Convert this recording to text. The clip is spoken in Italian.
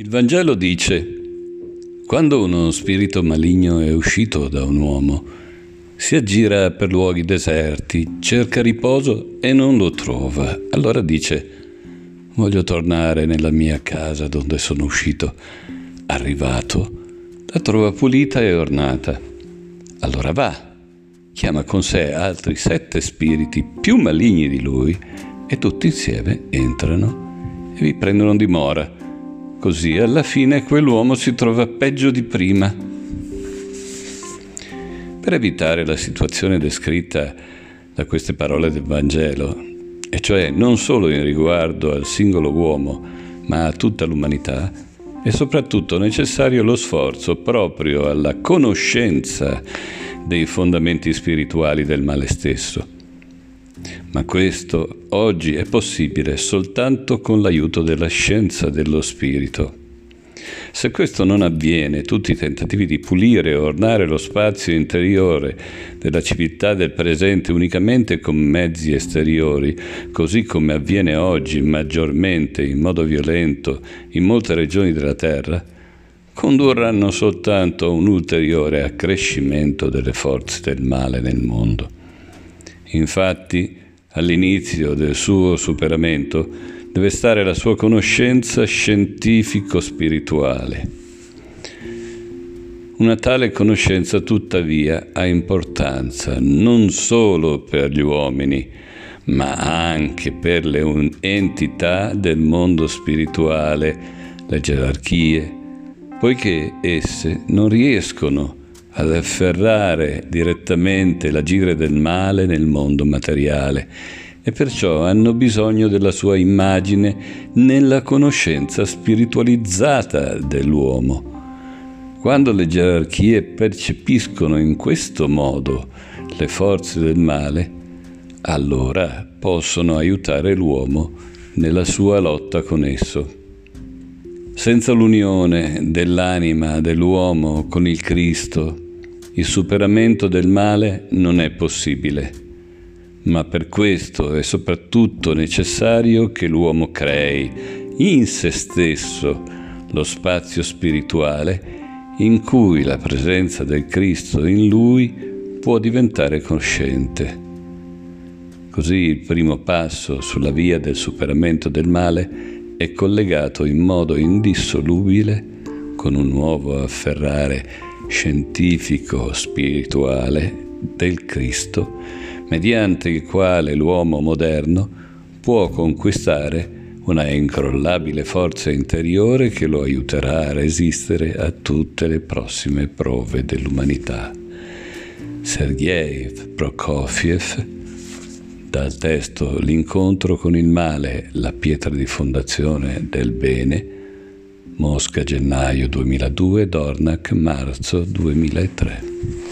Il Vangelo dice, quando uno spirito maligno è uscito da un uomo, si aggira per luoghi deserti, cerca riposo e non lo trova. Allora dice, voglio tornare nella mia casa dove sono uscito. Arrivato, la trova pulita e ornata. Allora va, chiama con sé altri sette spiriti più maligni di lui e tutti insieme entrano e vi prendono dimora Così alla fine quell'uomo si trova peggio di prima. Per evitare la situazione descritta da queste parole del Vangelo, e cioè non solo in riguardo al singolo uomo, ma a tutta l'umanità, è soprattutto necessario lo sforzo proprio alla conoscenza dei fondamenti spirituali del male stesso ma questo oggi è possibile soltanto con l'aiuto della scienza dello spirito. Se questo non avviene, tutti i tentativi di pulire e ornare lo spazio interiore della civiltà del presente unicamente con mezzi esteriori, così come avviene oggi maggiormente in modo violento in molte regioni della Terra, condurranno soltanto a un ulteriore accrescimento delle forze del male nel mondo. Infatti, all'inizio del suo superamento, deve stare la sua conoscenza scientifico-spirituale. Una tale conoscenza, tuttavia, ha importanza non solo per gli uomini, ma anche per le entità del mondo spirituale, le gerarchie, poiché esse non riescono ad afferrare direttamente l'agire del male nel mondo materiale e perciò hanno bisogno della sua immagine nella conoscenza spiritualizzata dell'uomo. Quando le gerarchie percepiscono in questo modo le forze del male, allora possono aiutare l'uomo nella sua lotta con esso. Senza l'unione dell'anima dell'uomo con il Cristo, il superamento del male non è possibile. Ma per questo è soprattutto necessario che l'uomo crei in se stesso lo spazio spirituale in cui la presenza del Cristo in lui può diventare cosciente. Così il primo passo sulla via del superamento del male è collegato in modo indissolubile con un nuovo afferrare scientifico spirituale del Cristo, mediante il quale l'uomo moderno può conquistare una incrollabile forza interiore che lo aiuterà a resistere a tutte le prossime prove dell'umanità. Sergei Prokofiev dal testo L'incontro con il male, la pietra di fondazione del bene, Mosca gennaio 2002, Dornac marzo 2003.